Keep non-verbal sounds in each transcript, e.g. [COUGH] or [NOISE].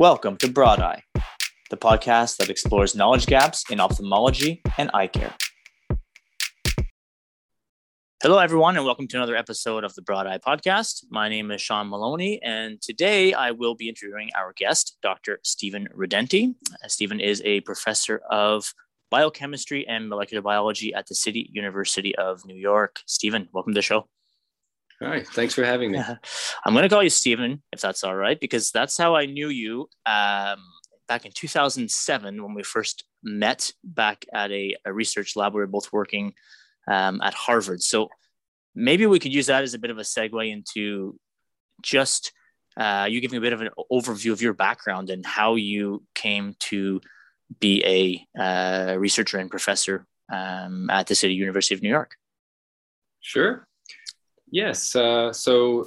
Welcome to Broad Eye, the podcast that explores knowledge gaps in ophthalmology and eye care. Hello, everyone, and welcome to another episode of the Broad Eye Podcast. My name is Sean Maloney, and today I will be interviewing our guest, Dr. Stephen Redenti. Uh, Stephen is a professor of biochemistry and molecular biology at the City University of New York. Stephen, welcome to the show. Hi, thanks for having me. [LAUGHS] I'm going to call you Stephen, if that's all right, because that's how I knew you um, back in 2007 when we first met back at a, a research lab. We were both working um, at Harvard. So maybe we could use that as a bit of a segue into just uh, you giving a bit of an overview of your background and how you came to be a uh, researcher and professor um, at the City University of New York. Sure. Yes. Uh, so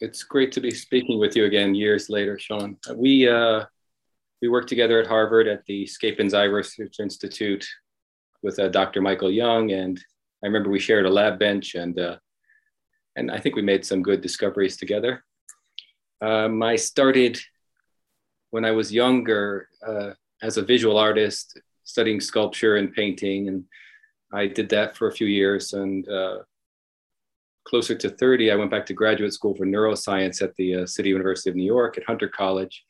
it's great to be speaking with you again years later, Sean. We uh, we worked together at Harvard at the Schepens Eye Research Institute with uh, Dr. Michael Young, and I remember we shared a lab bench, and uh, and I think we made some good discoveries together. Um, I started when I was younger uh, as a visual artist, studying sculpture and painting, and I did that for a few years. And uh, closer to 30, I went back to graduate school for neuroscience at the uh, City University of New York at Hunter College,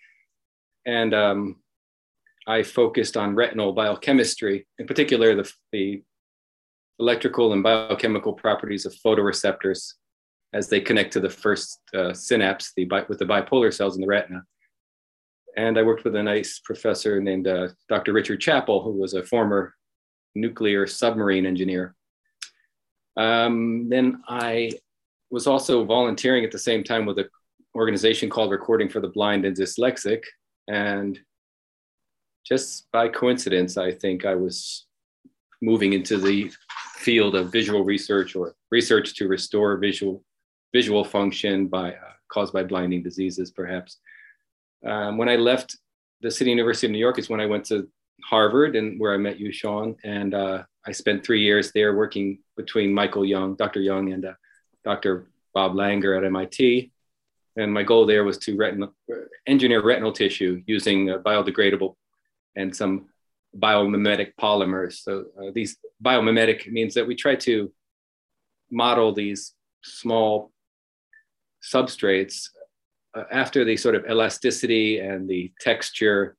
and um, I focused on retinal biochemistry, in particular the, the electrical and biochemical properties of photoreceptors as they connect to the first uh, synapse the, with the bipolar cells in the retina. And I worked with a nice professor named uh, Dr. Richard Chappell, who was a former nuclear submarine engineer. Um, then I was also volunteering at the same time with an organization called Recording for the Blind and Dyslexic. And just by coincidence, I think I was moving into the field of visual research or research to restore visual visual function by uh, caused by blinding diseases, perhaps. Um, when I left the City University of New York is when I went to Harvard and where I met you, Sean. And uh, I spent three years there working between Michael Young, Dr. Young, and uh, Dr. Bob Langer at MIT. And my goal there was to engineer retinal tissue using uh, biodegradable and some biomimetic polymers. So uh, these biomimetic means that we try to model these small substrates uh, after the sort of elasticity and the texture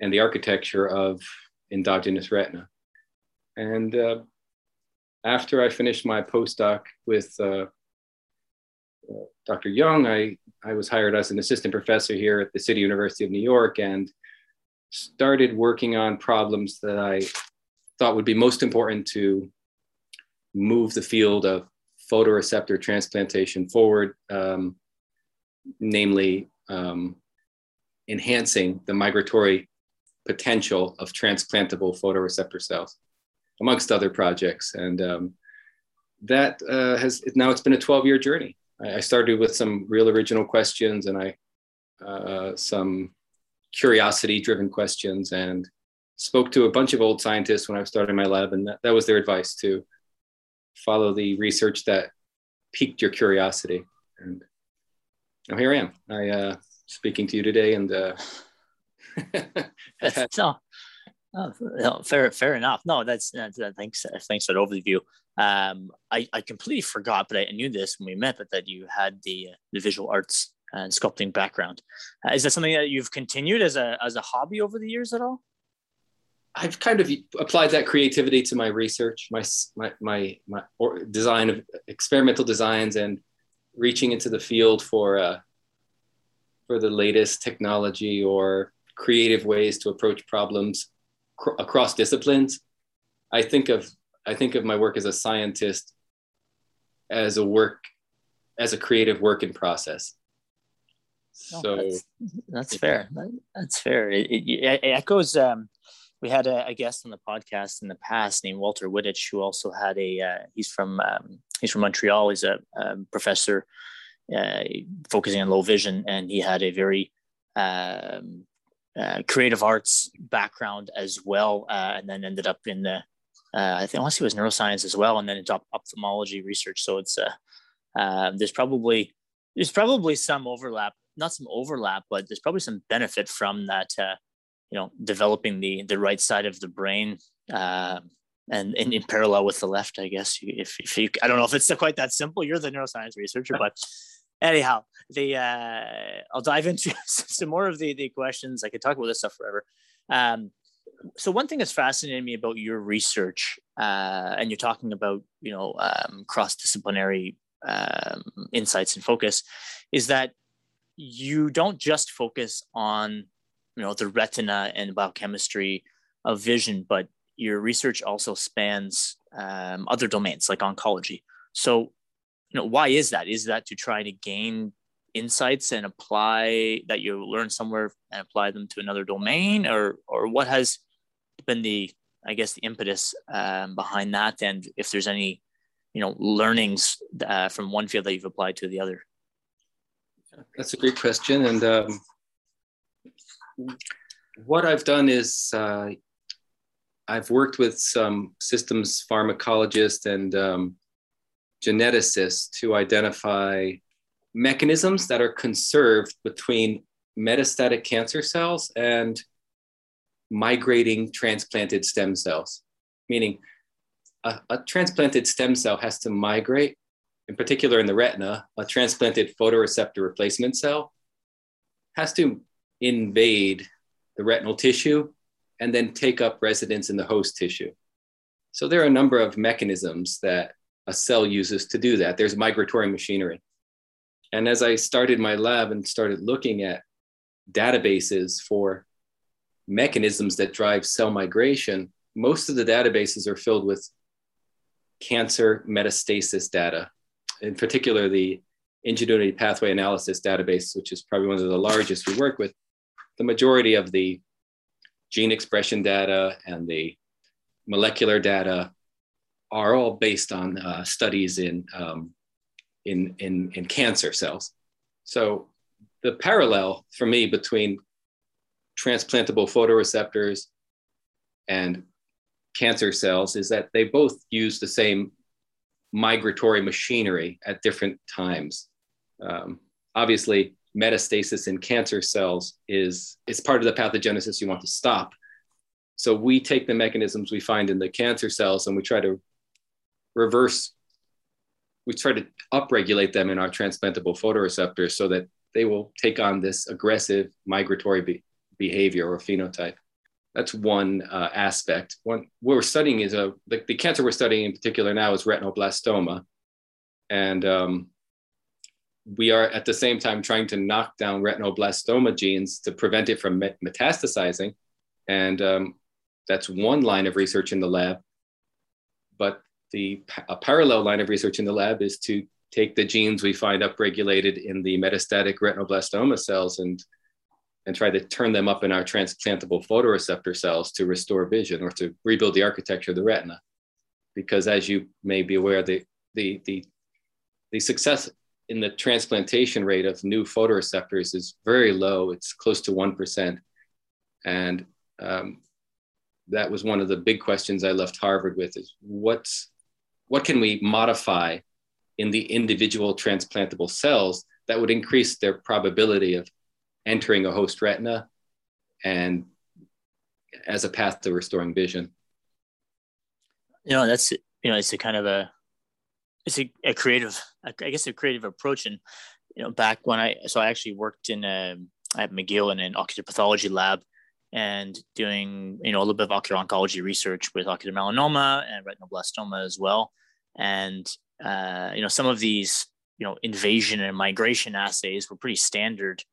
and the architecture of endogenous retina. And uh, after I finished my postdoc with uh, Dr. Young, I, I was hired as an assistant professor here at the City University of New York and started working on problems that I thought would be most important to move the field of photoreceptor transplantation forward. Um, namely um, enhancing the migratory potential of transplantable photoreceptor cells, amongst other projects. And um, that uh, has now it's been a 12 year journey. I, I, started with some real original questions and I uh, some curiosity driven questions and spoke to a bunch of old scientists when I started my lab, and that, that was their advice to follow the research that piqued your curiosity. And oh, here I am. I uh, speaking to you today, and uh, [LAUGHS] that's, no, no, fair, fair enough. No, that's, that's thanks, thanks for that overview. Um, I, I completely forgot, but I knew this when we met, but that you had the the visual arts and sculpting background. Uh, is that something that you've continued as a as a hobby over the years at all? I've kind of applied that creativity to my research, my my my, my design of experimental designs, and reaching into the field for uh, for the latest technology or creative ways to approach problems cr- across disciplines. I think of I think of my work as a scientist as a work as a creative work in process. So that's, that's fair. That's fair. It, it, it echoes. Um, we had a, a, guest on the podcast in the past named Walter Wittich, who also had a. Uh, he's from um, he's from Montreal. He's a, a professor uh, focusing on low vision, and he had a very um, uh, creative arts background as well, uh, and then ended up in the. Uh, I think I want to see was neuroscience as well, and then it's ophthalmology research. So it's uh, um, there's probably there's probably some overlap not some overlap, but there's probably some benefit from that. Uh, you know, developing the the right side of the brain, uh, and, and in parallel with the left, I guess. If if you, I don't know if it's quite that simple. You're the neuroscience researcher, but anyhow, the uh, I'll dive into [LAUGHS] some more of the the questions. I could talk about this stuff forever. Um, so one thing that's fascinating me about your research, uh, and you're talking about you know um, cross disciplinary um, insights and focus, is that you don't just focus on you know the retina and biochemistry of vision, but your research also spans um, other domains like oncology. So you know why is that? Is that to try to gain insights and apply that you learn somewhere and apply them to another domain, or or what has been the I guess the impetus um, behind that, and if there's any you know learnings uh, from one field that you've applied to the other. That's a great question, and um, what I've done is uh, I've worked with some systems pharmacologists and um, geneticists to identify mechanisms that are conserved between metastatic cancer cells and migrating transplanted stem cells, meaning a, a, transplanted stem cell has to migrate, in particular in the retina, a transplanted photoreceptor replacement cell has to invade the retinal tissue and then take up residence in the host tissue. So there are a number of mechanisms that a cell uses to do that. There's migratory machinery. And as I started my lab and started looking at databases for mechanisms that drive cell migration, most of the databases are filled with cancer metastasis data, in particular the ingenuity pathway analysis database, which is probably one of the largest we work with. The majority of the gene expression data and the molecular data are all based on uh, studies in, um, in, in, in cancer cells. So the parallel for me between transplantable photoreceptors and cancer cells is that they both use the same migratory machinery at different times. Um, obviously, metastasis in cancer cells is, is part of the pathogenesis you want to stop. So we take the mechanisms we find in the cancer cells and we try to reverse, we try to upregulate them in our transplantable photoreceptors so that they will take on this aggressive migratory be- behavior or phenotype. That's one uh, aspect. One what we're studying is a the, the, cancer we're studying in particular now is retinoblastoma, and um, we are at the same time trying to knock down retinoblastoma genes to prevent it from met- metastasizing, and um, that's one line of research in the lab. But the a parallel line of research in the lab is to take the genes we find upregulated in the metastatic retinoblastoma cells and and try to turn them up in our transplantable photoreceptor cells to restore vision or to rebuild the architecture of the retina. Because as you may be aware, the, the, the, the success in the transplantation rate of new photoreceptors is very low. It's close to 1%. And um, that was one of the big questions I left Harvard with is what's, what can we modify in the individual transplantable cells that would increase their probability of entering a host retina and as a path to restoring vision. You know, that's, you know, it's a kind of a, it's a, a creative, I guess a creative approach. And, you know, back when I, so I actually worked in a, um, at McGill in an ocular pathology lab and doing, you know, a little bit of ocular oncology research with ocular melanoma and retinoblastoma as well. And, uh, you know, some of these, you know, invasion and migration assays were pretty standard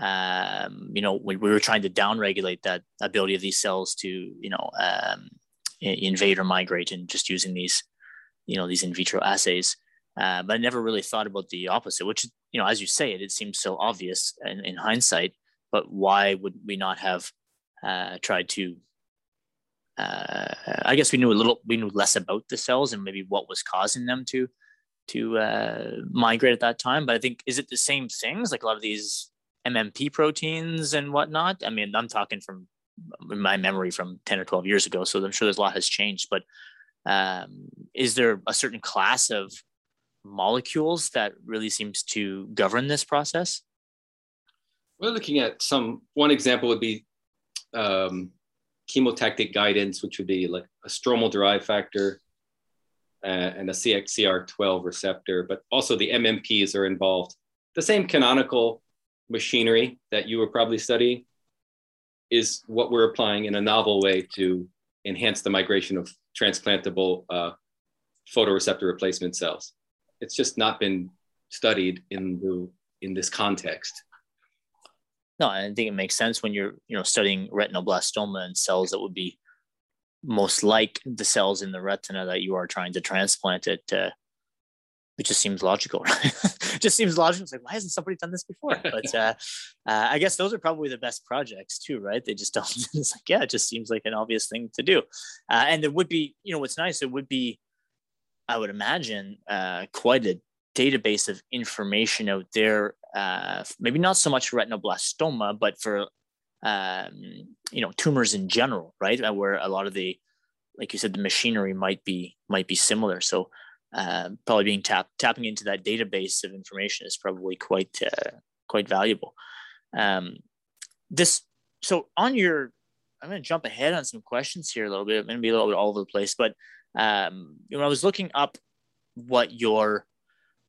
um, you know, we, we were trying to downregulate that ability of these cells to, you know, um, invade or migrate and just using these, you know, these in vitro assays. Uh, but I never really thought about the opposite, which, you know, as you say, it, it seems so obvious in, in hindsight, but why would we not have uh, tried to, uh, I guess we knew a little, we knew less about the cells and maybe what was causing them to, to uh, migrate at that time. But I think, is it the same things? Like a lot of these MMP proteins and whatnot. I mean, I'm talking from my memory from 10 or 12 years ago, so I'm sure there's a lot has changed. But um, is there a certain class of molecules that really seems to govern this process? we're looking at some, one example would be um, chemotactic guidance, which would be like a stromal derived factor uh, and a CXCR12 receptor, but also the MMPs are involved. The same canonical machinery that you were probably studying is what we're applying in a novel way to enhance the migration of transplantable uh, photoreceptor replacement cells. It's just not been studied in the in this context. No, I think it makes sense when you're you know studying retinoblastoma and cells that would be most like the cells in the retina that you are trying to transplant it. Uh, it just seems logical, [LAUGHS] right? it just seems logical. It's like, why hasn't somebody done this before? But [LAUGHS] uh, uh, I guess those are probably the best projects too, right? They just don't. [LAUGHS] it's like, yeah, it just seems like an obvious thing to do. Uh, and it would be, you know, what's nice. It would be, I would imagine, uh, quite a database of information out there. Uh, maybe not so much retinoblastoma, but for um, you know tumors in general, right? Uh, where a lot of the, like you said, the machinery might be might be similar. So uh, probably being tap tapping into that database of information is probably quite uh, quite valuable. Um, this so on your, I'm going to jump ahead on some questions here a little bit. I'm going to be a little bit all over the place, but um, I was looking up what your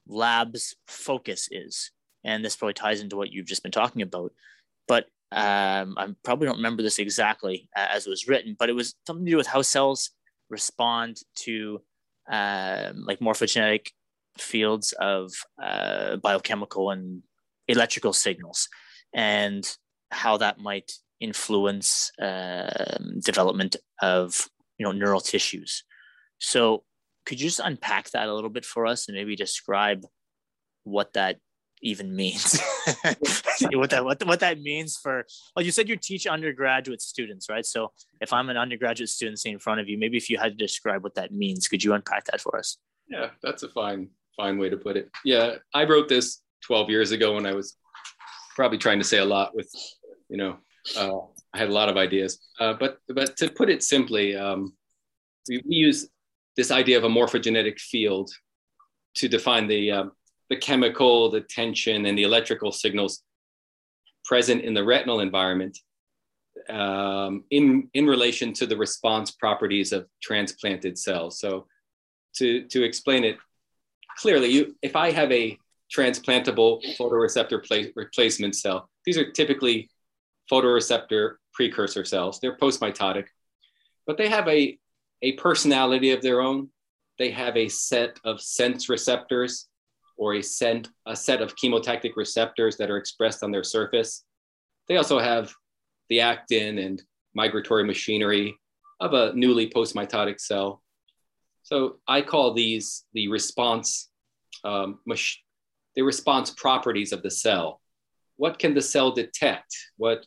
lab's focus is, and this probably ties into what you've just been talking about. But um, I probably don't remember this exactly uh, as it was written, but it was something to do with how cells respond to um, like morphogenetic fields of uh, biochemical and electrical signals and how that might influence uh, development of you know neural tissues so could you just unpack that a little bit for us and maybe describe what that even means? [LAUGHS] [LAUGHS] What that what, what that means for well you said you teach undergraduate students right? So if i'm an undergraduate student sitting in front of you maybe if you had to describe what that means could you unpack that for us? Yeah that's a fine fine way to put it. Yeah i wrote this 12 years ago when i was probably trying to say a lot with you know uh, i had a lot of ideas. Uh, but but to put it simply um, we, we use this idea of a morphogenetic field to define the um, the chemical, the tension, and the electrical signals present in the retinal environment um, in, in relation to the response properties of transplanted cells. So to, to explain it clearly, you, if I have a transplantable photoreceptor pla- replacement cell, these are typically photoreceptor precursor cells. They're postmitotic, but they have a, a personality of their own. They have a set of sense receptors or a set, a set of chemotactic receptors that are expressed on their surface. They also have the actin and migratory machinery of a newly postmitotic cell. So I call these the response, um, mach- the response properties of the cell. What can the cell detect? What,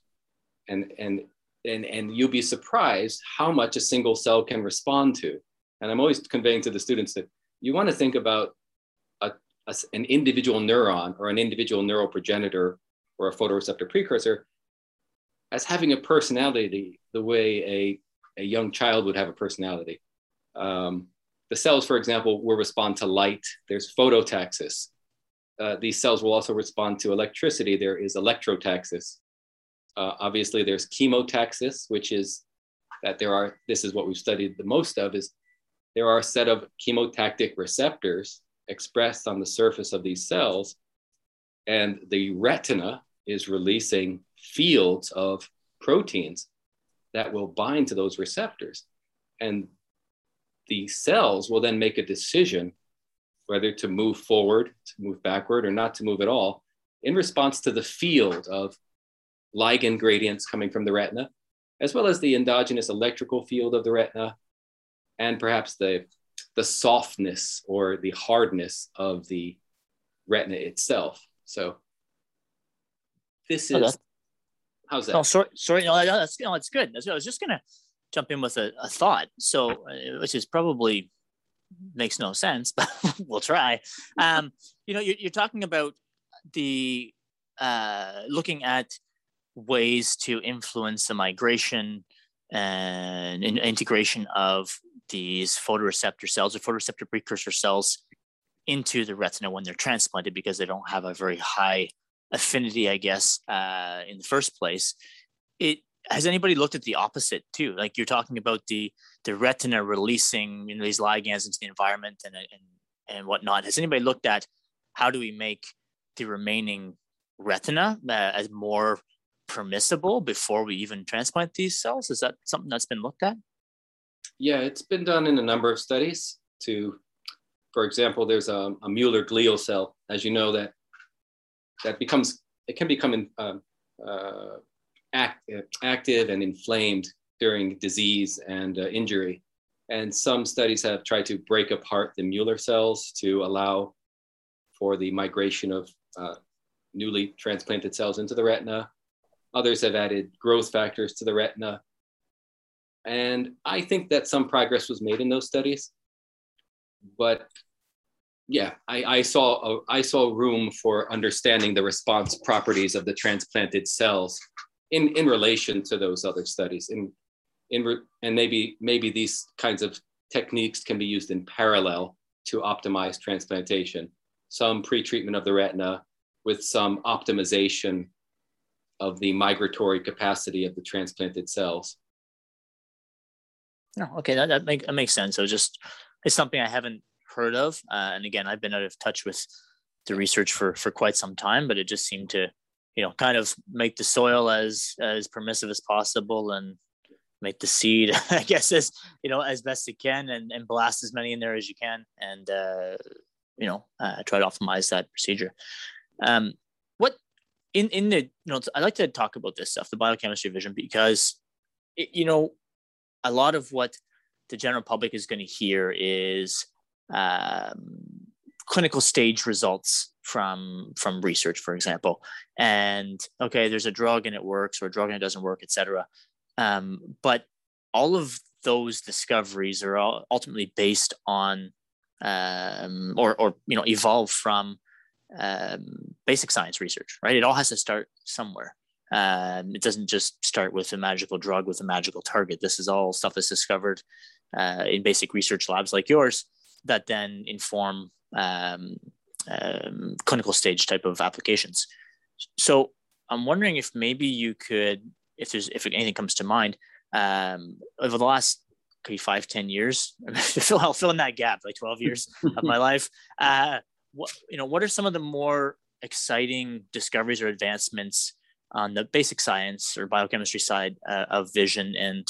and, and, and, and you'll be surprised how much a single cell can respond to. And I'm always conveying to the students that you want to think about a, an individual neuron or an individual neural progenitor or a photoreceptor precursor as having a personality the way a, a young child would have a personality. Um, the cells, for example, will respond to light. There's phototaxis. Uh, these cells will also respond to electricity. There is electrotaxis. Uh, obviously, there's chemotaxis, which is that there are, this is what we've studied the most of, is there are a set of chemotactic receptors expressed on the surface of these cells. And the retina is releasing fields of proteins that will bind to those receptors. And the cells will then make a decision whether to move forward, to move backward, or not to move at all in response to the field of ligand gradients coming from the retina, as well as the endogenous electrical field of the retina, and perhaps the the softness or the hardness of the retina itself. So this is oh, how's that? No, sorry, sorry, no, that's no, it's good. That's, I was just gonna jump in with a, a thought, so uh, which is probably makes no sense, [LAUGHS] but we'll try. Um, you know, you're, you're talking about the uh, looking at ways to influence the migration and integration of these photoreceptor cells or photoreceptor precursor cells into the retina when they're transplanted because they don't have a very high affinity, I guess, uh, in the first place. It has anybody looked at the opposite too? Like you're talking about the the retina releasing you know, these ligands into the environment and and and whatnot. Has anybody looked at how do we make the remaining retina uh, as more permissible before we even transplant these cells? Is that something that's been looked at? Yeah, it's been done in a number of studies. To, for example, there's a, a Mueller glial cell, as you know, that that becomes it can become in, uh, uh, act, active and inflamed during disease and uh, injury. And some studies have tried to break apart the Mueller cells to allow for the migration of uh, newly transplanted cells into the retina. Others have added growth factors to the retina. And I think that some progress was made in those studies. But yeah, I, I saw a, I saw room for understanding the response properties of the transplanted cells in, in relation to those other studies. In, in re, and maybe maybe these kinds of techniques can be used in parallel to optimize transplantation. Some pretreatment of the retina with some optimization of the migratory capacity of the transplanted cells. No, okay, that, that, make, that makes sense. So just it's something I haven't heard of, uh, and again, I've been out of touch with the research for for quite some time, but it just seemed to, you know, kind of make the soil as as permissive as possible and make the seed, [LAUGHS] I guess, as you know, as best it can, and and blast as many in there as you can, and uh, you know, uh, try to optimize that procedure. Um, what in in the you know, I like to talk about this stuff, the biochemistry vision, because it, you know, a lot of what the general public is going to hear is um, clinical stage results from from research, for example, and okay, there's a drug and it works, or a drug and it doesn't work, etc. Um, but all of those discoveries are all ultimately based on um, or or you know evolve from um, basic science research, right? It all has to start somewhere. Um, it doesn't just start with a magical drug with a magical target. This is all stuff that's discovered uh, in basic research labs like yours that then inform um, um, clinical stage type of applications. So I'm wondering if maybe you could, if there's if anything comes to mind, um, over the last could be five, 10 years, [LAUGHS] fill, I'll fill in that gap, like 12 years of my [LAUGHS] life. Uh, what you know what are some of the more exciting discoveries or advancements on the basic science or biochemistry side uh, of vision? And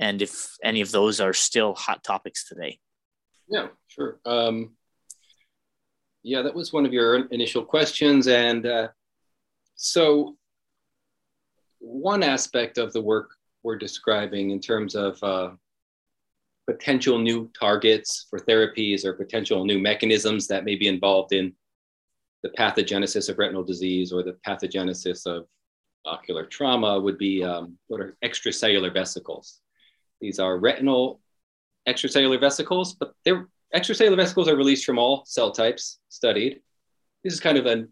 and if any of those are still hot topics today? Yeah sure. Um, yeah that was one of your initial questions. And uh, so one aspect of the work we're describing in terms of uh, potential new targets for therapies or potential new mechanisms that may be involved in the pathogenesis of retinal disease or the pathogenesis of ocular trauma would be um, what are extracellular vesicles. These are retinal extracellular vesicles, but they're extracellular vesicles are released from all cell types studied. This is kind of an,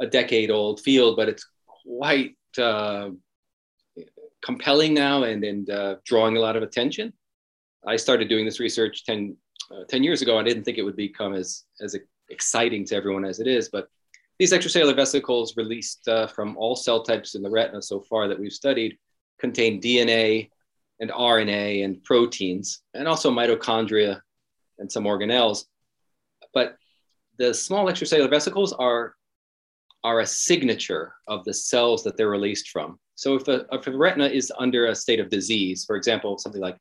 a decade old field, but it's quite uh, compelling now and, and uh, drawing a lot of attention. I started doing this research 10, uh, 10 years ago. I didn't think it would become as, as exciting to everyone as it is, but these extracellular vesicles released uh, from all cell types in the retina so far that we've studied contain DNA and RNA and proteins, and also mitochondria and some organelles. But the small extracellular vesicles are, are a signature of the cells that they're released from. So if a, if a retina is under a state of disease, for example, something like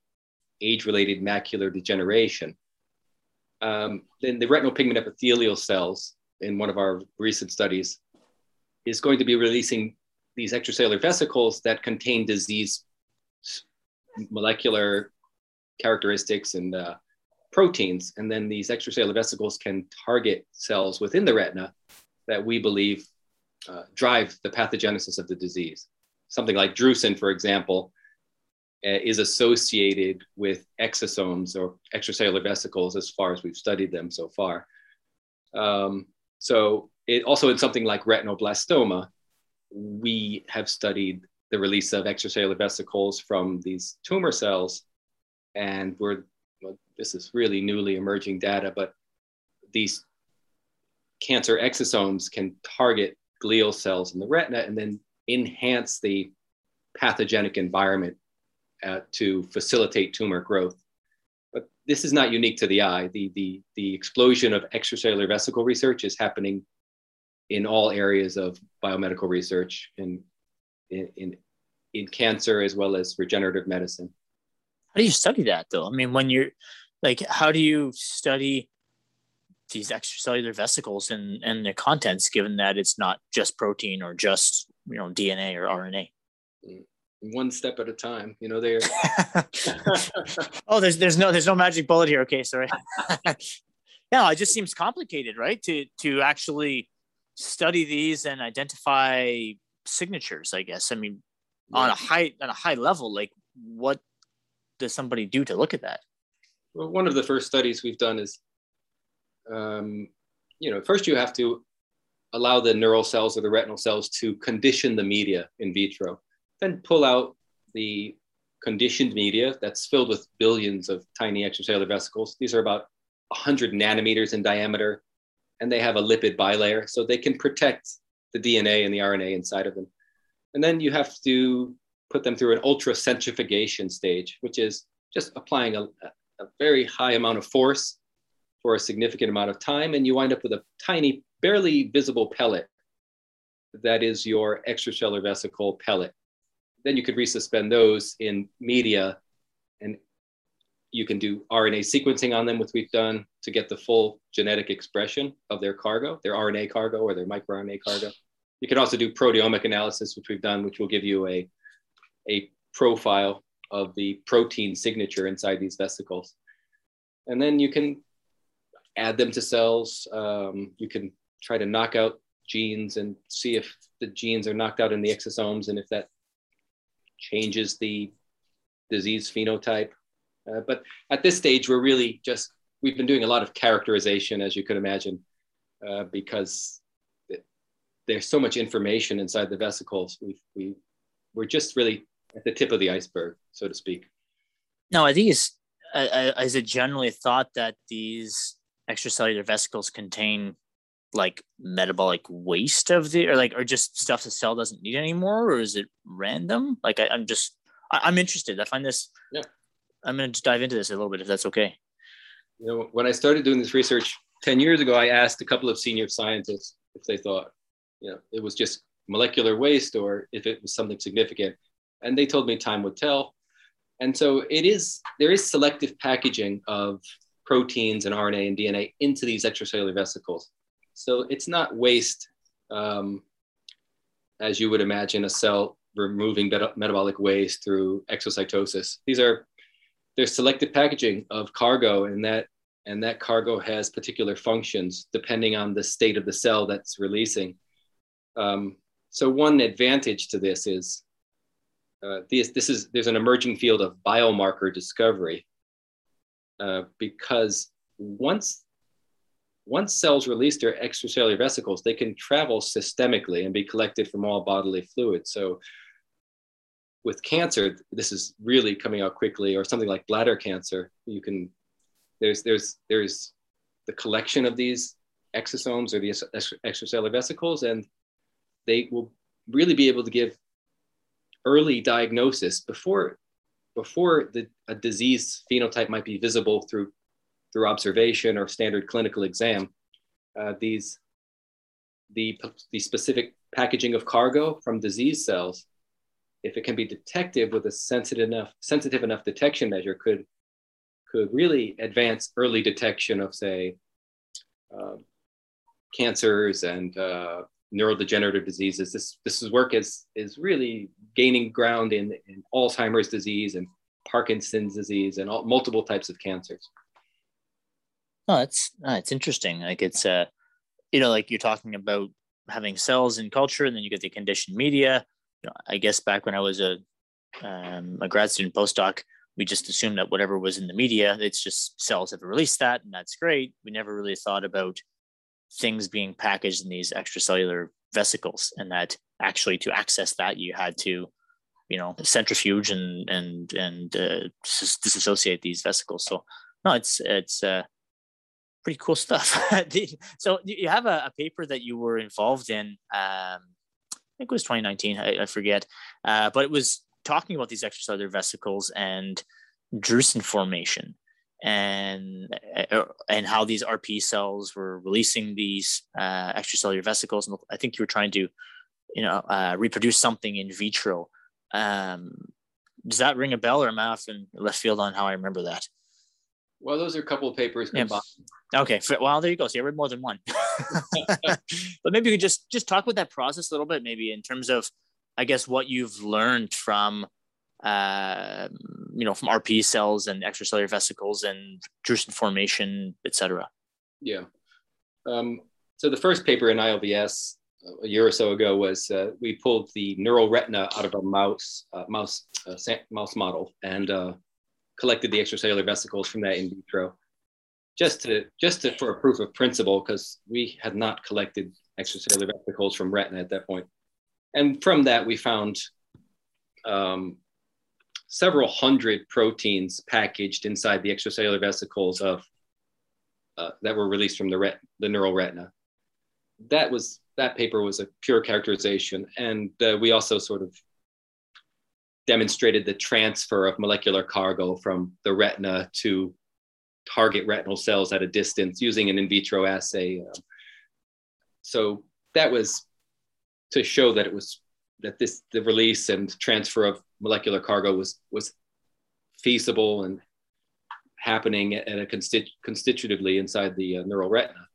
age-related macular degeneration. Um, then the retinal pigment epithelial cells in one of our recent studies is going to be releasing these extracellular vesicles that contain disease molecular characteristics and uh, proteins. And then these extracellular vesicles can target cells within the retina that we believe uh, drive the pathogenesis of the disease. Something like drusen, for example, is associated with exosomes or extracellular vesicles as far as we've studied them so far. Um, so it also in something like retinoblastoma, we have studied the release of extracellular vesicles from these tumor cells, and we're well, this is really newly emerging data, but these cancer exosomes can target glial cells in the retina and then enhance the pathogenic environment uh, to facilitate tumor growth. But this is not unique to the eye. The, the, the explosion of extracellular vesicle research is happening in all areas of biomedical research in, in, in, in cancer as well as regenerative medicine. How do you study that though? I mean, when you're like, how do you study these extracellular vesicles and, and their contents, given that it's not just protein or just, you know, DNA or RNA? One step at a time, you know, they're. [LAUGHS] [LAUGHS] oh, there's, there's no, there's no magic bullet here. Okay. Sorry. [LAUGHS] yeah. It just seems complicated, right? To, to actually study these and identify signatures, I guess. I mean, yeah. on a high, on a high level, like what does somebody do to look at that? Well, one of the first studies we've done is, um, you know, first you have to allow the neural cells or the retinal cells to condition the media in vitro, then pull out the conditioned media that's filled with billions of tiny extracellular vesicles. These are about 100 nanometers in diameter, and they have a lipid bilayer, so they can protect the DNA and the RNA inside of them. And then you have to put them through an ultracentrifugation stage, which is just applying a, a very high amount of force for a significant amount of time, and you wind up with a tiny, barely visible pellet that is your extracellular vesicle pellet. Then you could resuspend those in media, and you can do RNA sequencing on them, which we've done to get the full genetic expression of their cargo, their RNA cargo or their microRNA cargo. You can also do proteomic analysis, which we've done, which will give you a, a profile of the protein signature inside these vesicles. And then you can add them to cells. Um, you can try to knock out genes and see if the genes are knocked out in the exosomes and if that changes the disease phenotype. Uh, but at this stage, we're really just, we've been doing a lot of characterization, as you could imagine, uh, because it, there's so much information inside the vesicles. we we, we're just really at the tip of the iceberg, so to speak. No, I think it's uh, is it generally thought that these extracellular vesicles contain like metabolic waste of the or like or just stuff the cell doesn't need anymore or is it random like I, am just I, am interested i find this yeah i'm going to just dive into this a little bit if that's okay you know when i started doing this research 10 years ago i asked a couple of senior scientists if they thought you know it was just molecular waste or if it was something significant and they told me time would tell. And so it is, there is selective packaging of proteins and RNA and DNA into these extracellular vesicles. So it's not waste, um, as you would imagine a cell removing beta- metabolic waste through exocytosis. These are, there's selective packaging of cargo and that, and that cargo has particular functions depending on the state of the cell that's releasing. Um, so one advantage to this is uh, this, this is there's an emerging field of biomarker discovery uh, because once once cells release their extracellular vesicles, they can travel systemically and be collected from all bodily fluids. So with cancer, this is really coming out quickly, or something like bladder cancer, you can there's there's there's the collection of these exosomes or these extracellular vesicles, and they will really be able to give early diagnosis before before the, a disease phenotype might be visible through through observation or standard clinical exam. Uh, these the, the specific packaging of cargo from disease cells, if it can be detected with a sensitive enough sensitive enough detection measure, could could really advance early detection of say uh, cancers and uh, neurodegenerative diseases. This this work is is really gaining ground in, in Alzheimer's disease and Parkinson's disease and all, multiple types of cancers. Oh, it's it's interesting. Like it's uh, you know, like you're talking about having cells in culture, and then you get the conditioned media. You know, I guess back when I was a um, a grad student postdoc, we just assumed that whatever was in the media, it's just cells have released that, and that's great. We never really thought about things being packaged in these extracellular vesicles and that actually to access that you had to you know centrifuge and and and uh, disassociate these vesicles so no it's it's uh pretty cool stuff. [LAUGHS] so you have a, a, paper that you were involved in. Um, I think it was 2019. I, I forget, uh, but it was talking about these extracellular vesicles and drusen formation and uh, and how these RP cells were releasing these uh, extracellular vesicles. And I think you were trying to, you know, uh, reproduce something in vitro. Um, does that ring a bell, or am I off in left field on how I remember that? Well, those are a couple of papers combined. Yeah. Okay. Well, there you go. So you read more than one. [LAUGHS] but maybe you could just just talk about that process a little bit, maybe in terms of, I guess, what you've learned from, uh, you know, from RP cells and extracellular vesicles and drusen formation, et cetera. Yeah. Um, so the first paper in IOVS a year or so ago was uh, we pulled the neural retina out of a mouse uh, mouse uh, mouse model and uh, collected the extracellular vesicles from that in vitro, just to just to, for a proof of principle, because we had not collected extracellular vesicles from retina at that point. And from that, we found um, several hundred proteins packaged inside the extracellular vesicles of uh, that were released from the ret- the neural retina. That was that paper was a pure characterization, and uh, we also sort of demonstrated the transfer of molecular cargo from the retina to target retinal cells at a distance using an in vitro assay. Um, so that was to show that it was that this the release and transfer of molecular cargo was was feasible and happening at a constitu- constitutively inside the uh, neural retina.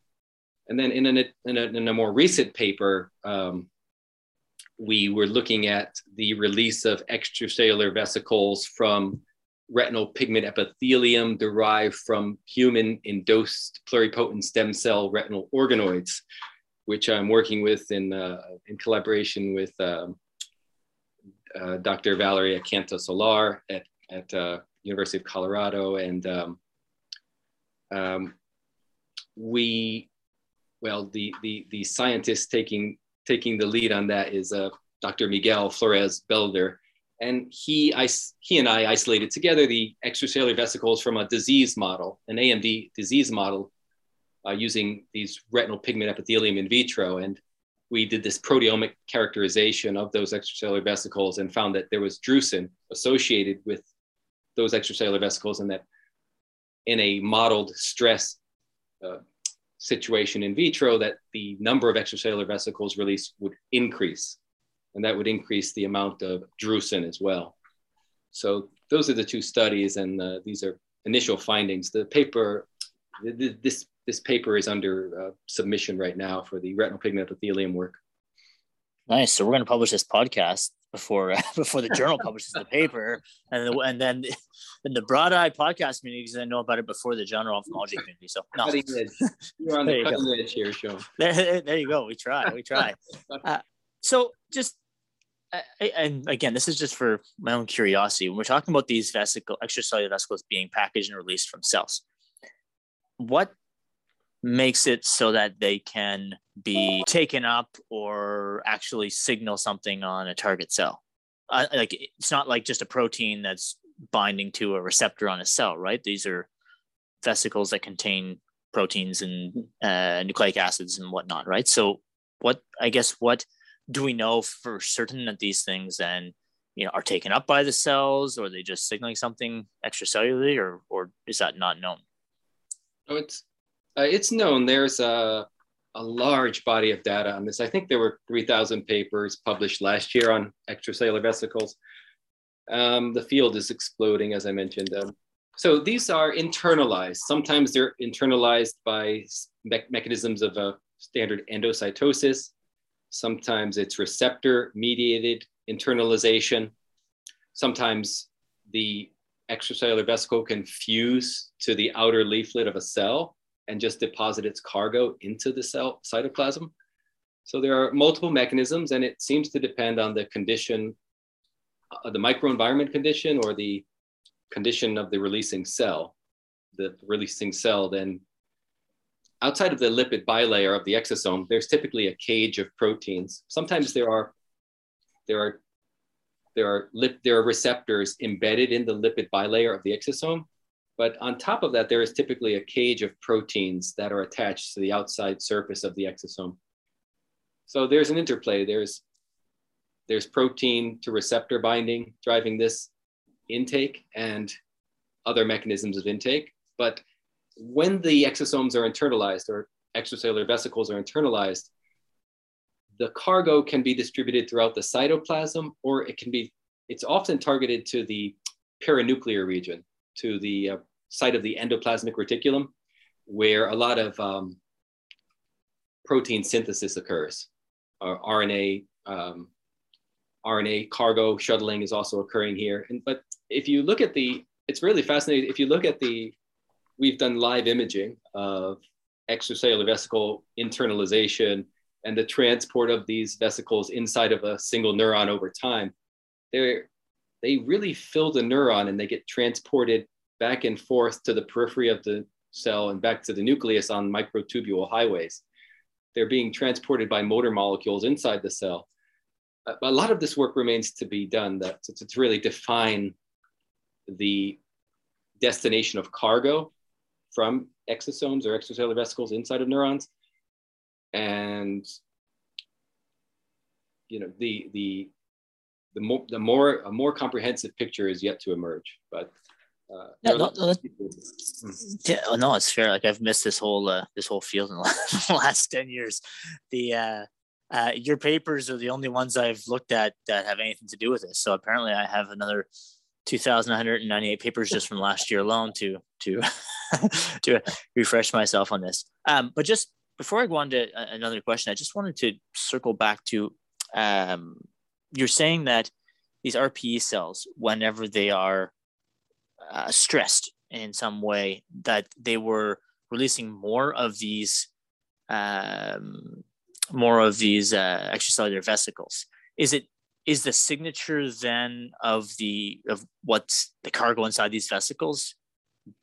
And then in, an, in, a, in a more recent paper, um, we were looking at the release of extracellular vesicles from retinal pigment epithelium derived from human endosomed pluripotent stem cell retinal organoids, which I'm working with in, uh, in collaboration with um, uh, Dr. Valeria Canto-Soler at, at uh, University of Colorado. And um, um, we, well, the, the, the scientists taking taking the lead on that is uh, Dr. Miguel Flores-Bellver. And he, I, he and I isolated together the extracellular vesicles from a disease model, an AMD disease model, uh, using these retinal pigment epithelium in vitro. And we did this proteomic characterization of those extracellular vesicles and found that there was drusen associated with those extracellular vesicles and that in a modeled stress uh, situation in vitro that the number of extracellular vesicles released would increase, and that would increase the amount of drusen as well. So those are the two studies, and uh, these are initial findings. The paper, this this paper is under uh, submission right now for the retinal pigment epithelium work. Nice. So we're going to publish this podcast before [LAUGHS] before the journal publishes the paper, and the, and then [LAUGHS] in the broad eye podcast community because I know about it before the general ophthalmology [LAUGHS] community. So no, you're on the cutting edge here, Sean. There, there you go. We try. We try. Uh, so just and again, this is just for my own curiosity. When we're talking about these vesicle extracellular vesicles being packaged and released from cells, what makes it so that they can be taken up or actually signal something on a target cell. Uh, like it's not like just a protein that's binding to a receptor on a cell, right? These are vesicles that contain proteins and uh, nucleic acids and whatnot, right? So, what I guess what do we know for certain that these things then you know are taken up by the cells, or they just signaling something extracellularly, or or is that not known? Oh, it's uh, it's known there's a, a large body of data on this. I think there were 3,000 papers published last year on extracellular vesicles. Um, the field is exploding, as I mentioned. Um, so these are internalized. Sometimes they're internalized by me mechanisms of a standard endocytosis. Sometimes it's receptor mediated internalization. Sometimes the extracellular vesicle can fuse to the outer leaflet of a cell and just deposit its cargo into the cell cytoplasm. So there are multiple mechanisms, and it seems to depend on the condition, uh, the microenvironment condition, or the condition of the releasing cell. The releasing cell then, outside of the lipid bilayer of the exosome, there's typically a cage of proteins. Sometimes there are there are there are lip, there are receptors embedded in the lipid bilayer of the exosome, But on top of that, there is typically a cage of proteins that are attached to the outside surface of the exosome. So there's an interplay. There's there's protein to receptor binding driving this intake and other mechanisms of intake. But when the exosomes are internalized or extracellular vesicles are internalized, the cargo can be distributed throughout the cytoplasm or it can be, it's often targeted to the perinuclear region, to the uh, site of the endoplasmic reticulum, where a lot of um, protein synthesis occurs. Uh, RNA, um, RNA cargo shuttling is also occurring here. And, but if you look at the, it's really fascinating. If you look at the, we've done live imaging of extracellular vesicle internalization and the transport of these vesicles inside of a single neuron over time. They they really fill the neuron and they get transported back and forth to the periphery of the cell and back to the nucleus on microtubule highways. They're being transported by motor molecules inside the cell. A lot of this work remains to be done that to, to really define the destination of cargo from exosomes or extracellular vesicles inside of neurons. And you know the the the more the more a more comprehensive picture is yet to emerge. But uh, yeah, no, no, yeah, oh, no, it's fair. Like I've missed this whole uh, this whole field in the [LAUGHS] last ten years. The uh, uh, your papers are the only ones I've looked at that have anything to do with this. So apparently, I have another 2,198 papers just from last year alone to to [LAUGHS] to refresh myself on this. Um, but just before I go on to another question, I just wanted to circle back to um, you're saying that these RPE cells, whenever they are uh, stressed in some way, that they were releasing more of these um, more of these uh, extracellular vesicles. Is it is the signature then of the of what's the cargo inside these vesicles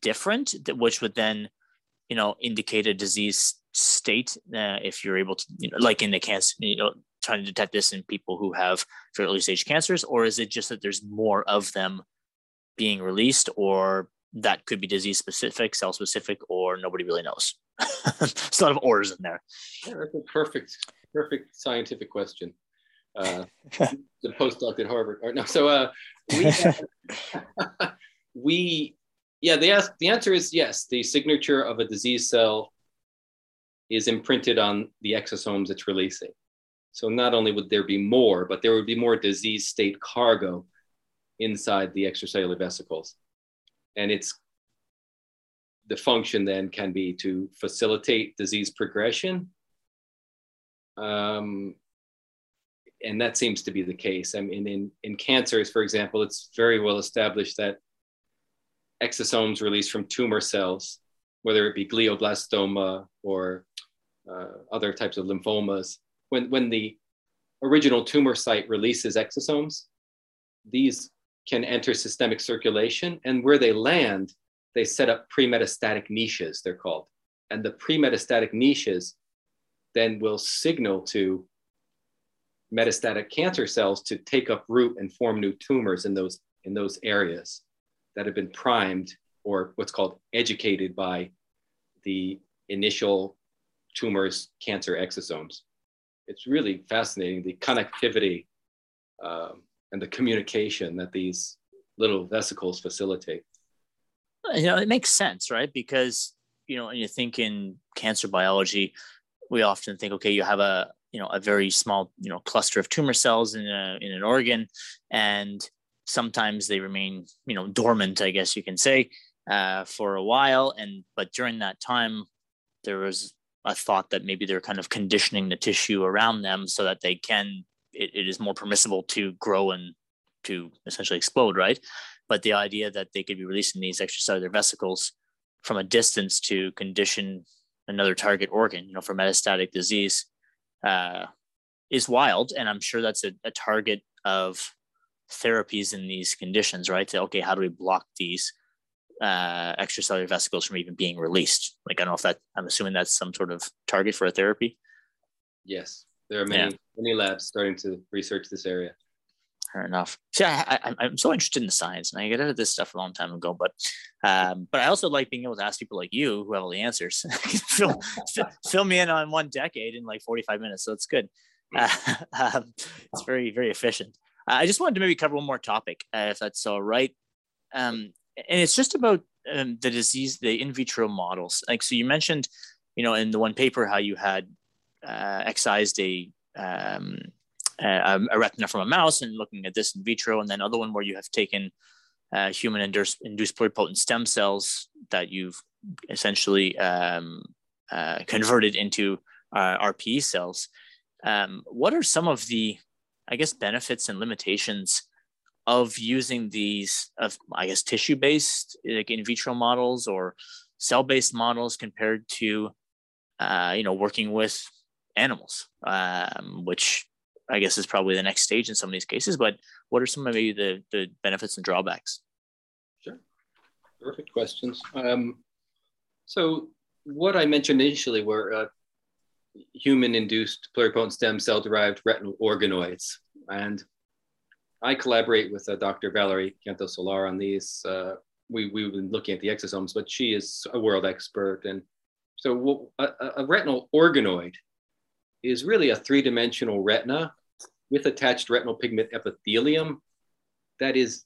different which would then you know indicate a disease state uh, if you're able to you know like in the cancer you know trying to detect this in people who have early stage cancers or is it just that there's more of them being released or that could be disease specific cell specific or nobody really knows there's a lot of ors in there yeah, that's a perfect perfect scientific question uh, [LAUGHS] the postdoc at Harvard. Or, no, so uh, we, [LAUGHS] we, yeah, the, ask, the answer is yes. The signature of a disease cell is imprinted on the exosomes it's releasing. So not only would there be more, but there would be more disease state cargo inside the extracellular vesicles. And it's the function then can be to facilitate disease progression um, and that seems to be the case. I mean, in, in cancers, for example, it's very well established that exosomes released from tumor cells, whether it be glioblastoma or uh, other types of lymphomas, when, when the original tumor site releases exosomes, these can enter systemic circulation, and where they land, they set up pre-metastatic niches, they're called. And the pre-metastatic niches then will signal to metastatic cancer cells to take up root and form new tumors in those in those areas that have been primed or what's called educated by the initial tumors cancer exosomes it's really fascinating the connectivity um, and the communication that these little vesicles facilitate. You know it makes sense right? Because you know when you think in cancer biology we often think okay you have a you know a very small you know cluster of tumor cells in a, in an organ and sometimes they remain you know dormant i guess you can say uh, for a while. And but during that time there was a thought that maybe they're kind of conditioning the tissue around them so that they can it, it is more permissible to grow and to essentially explode right? But the idea that they could be releasing these extracellular vesicles from a distance to condition another target organ you know for metastatic disease uh, is wild, and I'm sure that's a, a target of therapies in these conditions, right? Okay, how do we block these uh, extracellular vesicles from even being released? Like, I don't know if that, I'm assuming that's some sort of target for a therapy. Yes, there are many, yeah. many labs starting to research this area. fair enough. See, I, I, am so interested in the science, and I got into this stuff a long time ago. But, um, but I also like being able to ask people like you who have all the answers. [LAUGHS] fill, fill me in on one decade in like 45 minutes, so it's good. Uh, [LAUGHS] um, it's very, very efficient. I just wanted to maybe cover one more topic, uh, if that's all right. Um, and it's just about um, the disease, the in vitro models. Like, so you mentioned, you know, in the one paper how you had uh, excised a um, a, a, retina from a mouse and looking at this in vitro, and then other one where you have taken uh, human induced, induced pluripotent stem cells that you've essentially um, uh, converted into uh, RPE cells. Um, what are some of the, I guess, benefits and limitations of using these, of I guess, tissue-based like in vitro models or cell-based models compared to, uh, you know, working with animals, um, which I guess is probably the next stage in some of these cases. But what are some of maybe the, the benefits and drawbacks? Sure. Perfect questions. Um, so what I mentioned initially were uh, human-induced pluripotent stem cell-derived retinal organoids. And I collaborate with uh, Dr. Valerie Canto-Soler on these. Uh, we, we've been looking at the exosomes, but she is a world expert. And so a, a retinal organoid is really a three-dimensional retina with attached retinal pigment epithelium that is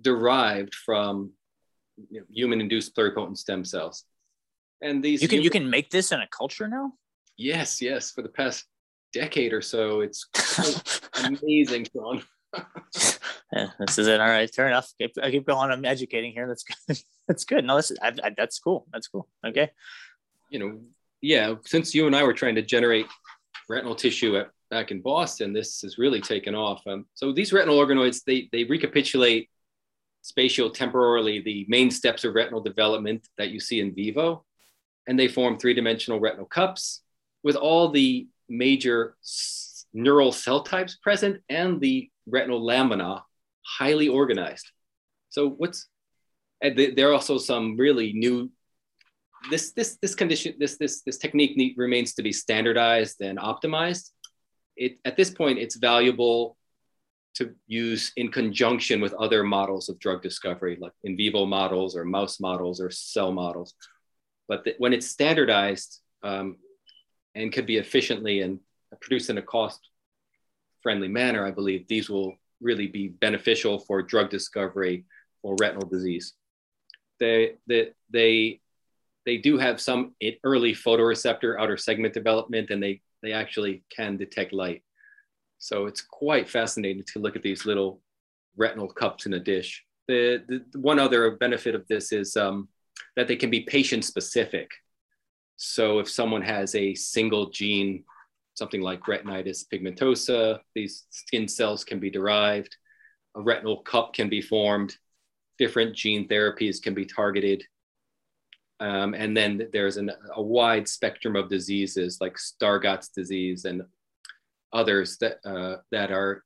derived from you know, human-induced pluripotent stem cells. And these you can human- you can make this in a culture now. Yes, yes. For the past decade or so, it's [LAUGHS] amazing, Sean. Yeah, this is it. All right, fair enough. I keep going. I'm educating here. That's [LAUGHS] good. that's good. No, this I, I, that's cool. That's cool. Okay. You know, yeah. Since you and I were trying to generate retinal tissue at, back in Boston, this has really taken off. Um, so these retinal organoids, they, they recapitulate spatial temporally the main steps of retinal development that you see in vivo, and they form three-dimensional retinal cups with all the major neural cell types present and the retinal lamina highly organized. So what's there are also some really new this this this condition this this this technique need, remains to be standardized and optimized. It at this point it's valuable to use in conjunction with other models of drug discovery, like in vivo models or mouse models or cell models. But when it's standardized um, and could be efficiently and produced in a cost-friendly manner, I believe these will really be beneficial for drug discovery or retinal disease. They, they, they they do have some early photoreceptor outer segment development and they, they actually can detect light. So it's quite fascinating to look at these little retinal cups in a dish. The, the one other benefit of this is um, that they can be patient specific. So if someone has a single gene, something like retinitis pigmentosa, these skin cells can be derived, a retinal cup can be formed, different gene therapies can be targeted. Um, and then there's an, a wide spectrum of diseases like Stargardt's disease and others that, uh, that are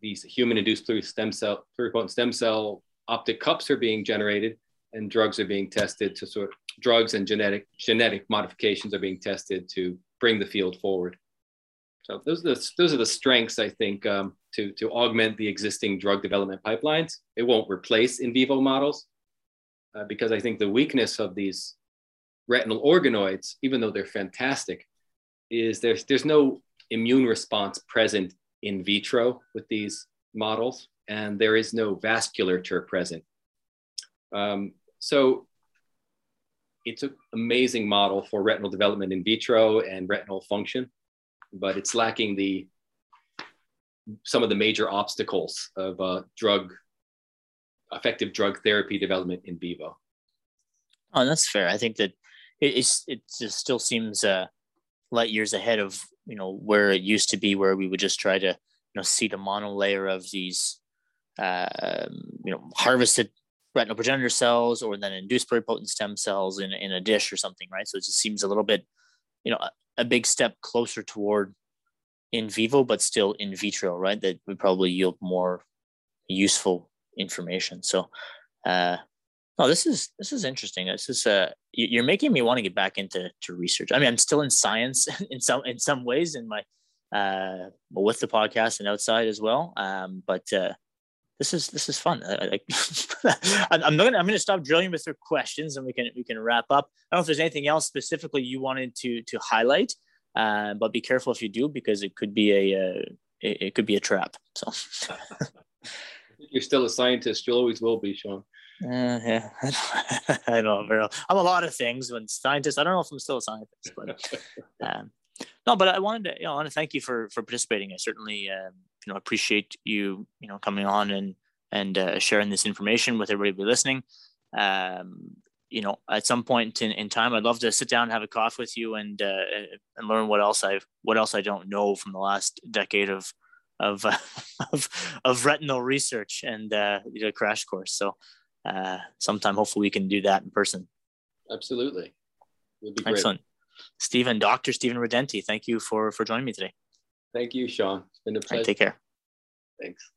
these human-induced stem cell, pluripotent stem cell optic cups are being generated and drugs are being tested to sort of, drugs and genetic genetic modifications are being tested to bring the field forward. So those are the, those are the strengths I think um, to, to augment the existing drug development pipelines. It won't replace in vivo models, uh, because I think the weakness of these retinal organoids, even though they're fantastic, is there's there's no immune response present in vitro with these models, and there is no vasculature present. Um, so it's an amazing model for retinal development in vitro and retinal function, but it's lacking the some of the major obstacles of uh, drug effective drug therapy development in vivo. Oh, that's fair. I think that it, it's it just still seems uh, light years ahead of you know where it used to be, where we would just try to you know seed a monolayer of these uh, you know harvested retinal progenitor cells or then induced pluripotent stem cells in in a dish or something, right? So it just seems a little bit you know a, big step closer toward in vivo, but still in vitro, right? That would probably yield more useful information. So, uh, oh, this is this is interesting. This is uh, you're making me want to get back into to research. I mean, I'm still in science [LAUGHS] in some in some ways in my uh, with the podcast and outside as well. Um, but uh, this is this is fun. I, am [LAUGHS] not gonna I'm gonna stop drilling with your questions and we can we can wrap up. I don't know if there's anything else specifically you wanted to to highlight, uh, but be careful if you do because it could be a uh, it, it, could be a trap. So [LAUGHS] you're still a scientist. You always will be, Sean. Uh, yeah, I [LAUGHS] don't I know. I'm a lot of things. When scientist, I don't know if I'm still a scientist, but um, no. But I wanted to, you know, I want to thank you for for participating. I certainly, um, you know, appreciate you, you know, coming on and and uh, sharing this information with everybody listening. Um, you know, at some point in, in time, I'd love to sit down and have a coffee with you and uh, and learn what else I've what else I don't know from the last decade of of uh, [LAUGHS] of, of retinal research and uh, a crash course. So uh, sometime hopefully we can do that in person. Absolutely, would be great. Excellent, Stephen, Doctor Stephen Redenti. Thank you for for joining me today. Thank you, Sean. Been a pleasure. Right, take care. Thanks.